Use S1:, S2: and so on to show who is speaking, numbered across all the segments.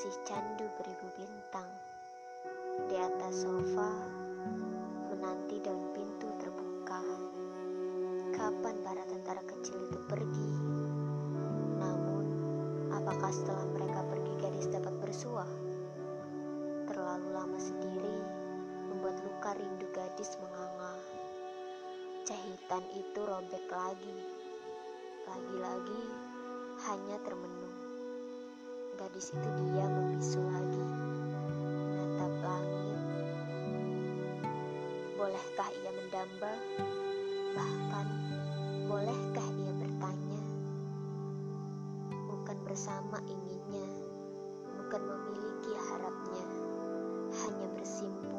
S1: masih candu beribu bintang. Di atas sofa menanti daun pintu terbuka. Kapan para tentara kecil itu pergi? Namun apakah setelah mereka pergi gadis dapat bersuah? terlalu lama sendiri membuat luka rindu gadis menganga. Cahitan itu robek lagi. Lagi-lagi hanya termenung. Gadis itu diam membisu lagi. Menatap langit. Bolehkah ia mendamba? Bahkan, bolehkah ia bertanya? Bukan bersama inginnya, bukan memiliki harapnya, hanya bersimpu,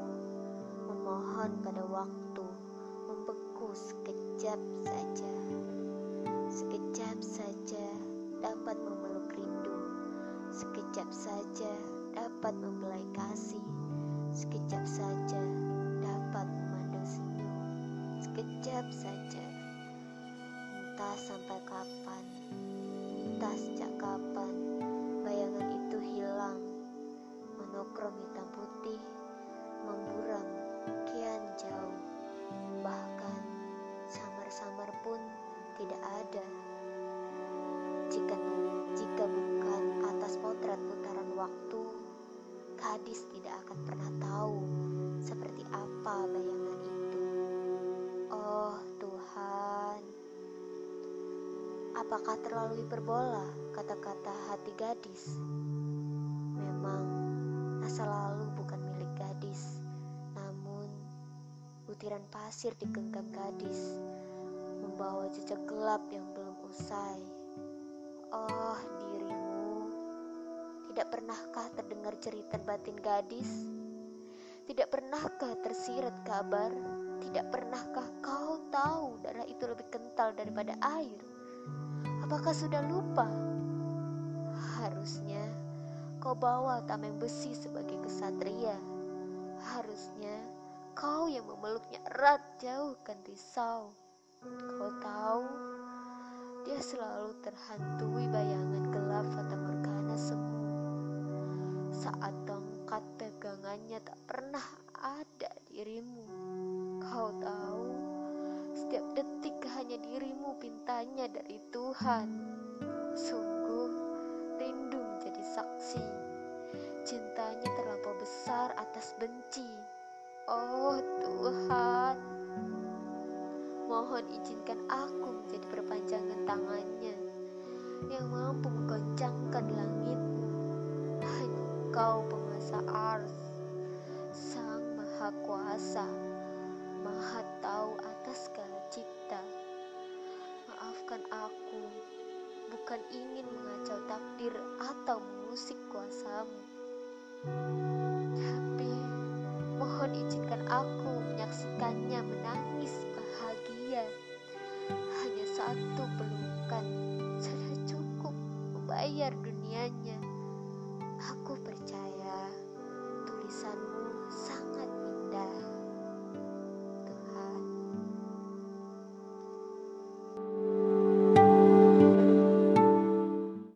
S1: memohon pada waktu, membeku sekejap saja. Sekejap saja dapat memeluk rindu, sekejap saja dapat membelai kasih, sekejap saja dapat memandang senyum, sekejap saja. Entah sampai kapan, entah sejak kapan, bayangan itu hilang, monokrom hitam putih, memburam kian jauh, bahkan samar-samar pun tidak ada. Waktu, gadis tidak akan pernah tahu seperti apa bayangan itu. Oh Tuhan, apakah terlalu hiperbola kata-kata hati gadis? Memang masa lalu bukan milik gadis, namun butiran pasir digenggam gadis, membawa jejak gelap yang belum usai. Oh dirimu, tidak pernahkah terdengar cerita batin gadis? Tidak pernahkah tersirat kabar? Tidak pernahkah kau tahu darah itu lebih kental daripada air? Apakah sudah lupa? Harusnya kau bawa tameng besi sebagai kesatria. Harusnya kau yang memeluknya erat jauhkan risau. Kau tahu, dia selalu terhantui bayangan gelap fata morgana semu. Saat tongkat pegangannya tak pernah ada dirimu. Kau tahu, setiap detik hanya dirimu pintanya dari Tuhan. Sungguh, rindu menjadi saksi. Cintanya terlampau besar atas benci. Oh Tuhan, mohon izinkan aku menjadi perpanjangan tangannya yang mampu menggoncangkan langitmu. Hanya kau penguasa ars, sang maha kuasa, maha tahu atas segala cipta. Maafkan aku, bukan ingin mengacau takdir atau mengusik kuasamu. Tapi, mohon izinkan aku menyaksikannya menangis bahagia. Hanya satu pelukan sudah cukup membayar dunianya. Aku percaya tulisanmu sangat indah.